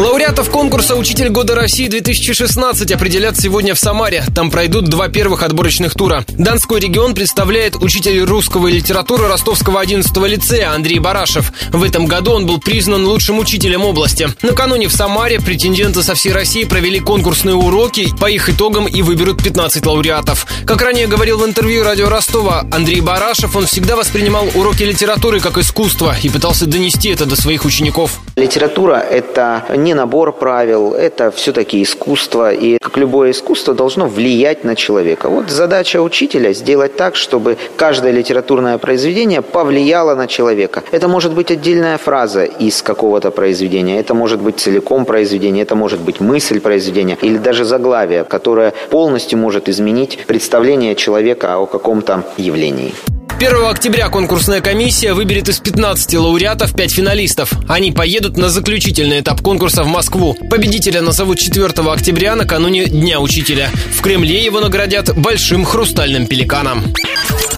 Лауреатов конкурса «Учитель года России-2016» определят сегодня в Самаре. Там пройдут два первых отборочных тура. Донской регион представляет учитель русского и литературы Ростовского 11 лицея Андрей Барашев. В этом году он был признан лучшим учителем области. Накануне в Самаре претенденты со всей России провели конкурсные уроки. По их итогам и выберут 15 лауреатов. Как ранее говорил в интервью радио Ростова Андрей Барашев, он всегда воспринимал уроки литературы как искусство и пытался донести это до своих учеников. Литература – это не не набор правил, это все-таки искусство, и как любое искусство должно влиять на человека. Вот задача учителя сделать так, чтобы каждое литературное произведение повлияло на человека. Это может быть отдельная фраза из какого-то произведения, это может быть целиком произведение, это может быть мысль произведения или даже заглавие, которое полностью может изменить представление человека о каком-то явлении. 1 октября конкурсная комиссия выберет из 15 лауреатов 5 финалистов. Они поедут на заключительный этап конкурса в Москву. Победителя назовут 4 октября накануне Дня Учителя. В Кремле его наградят большим хрустальным пеликаном.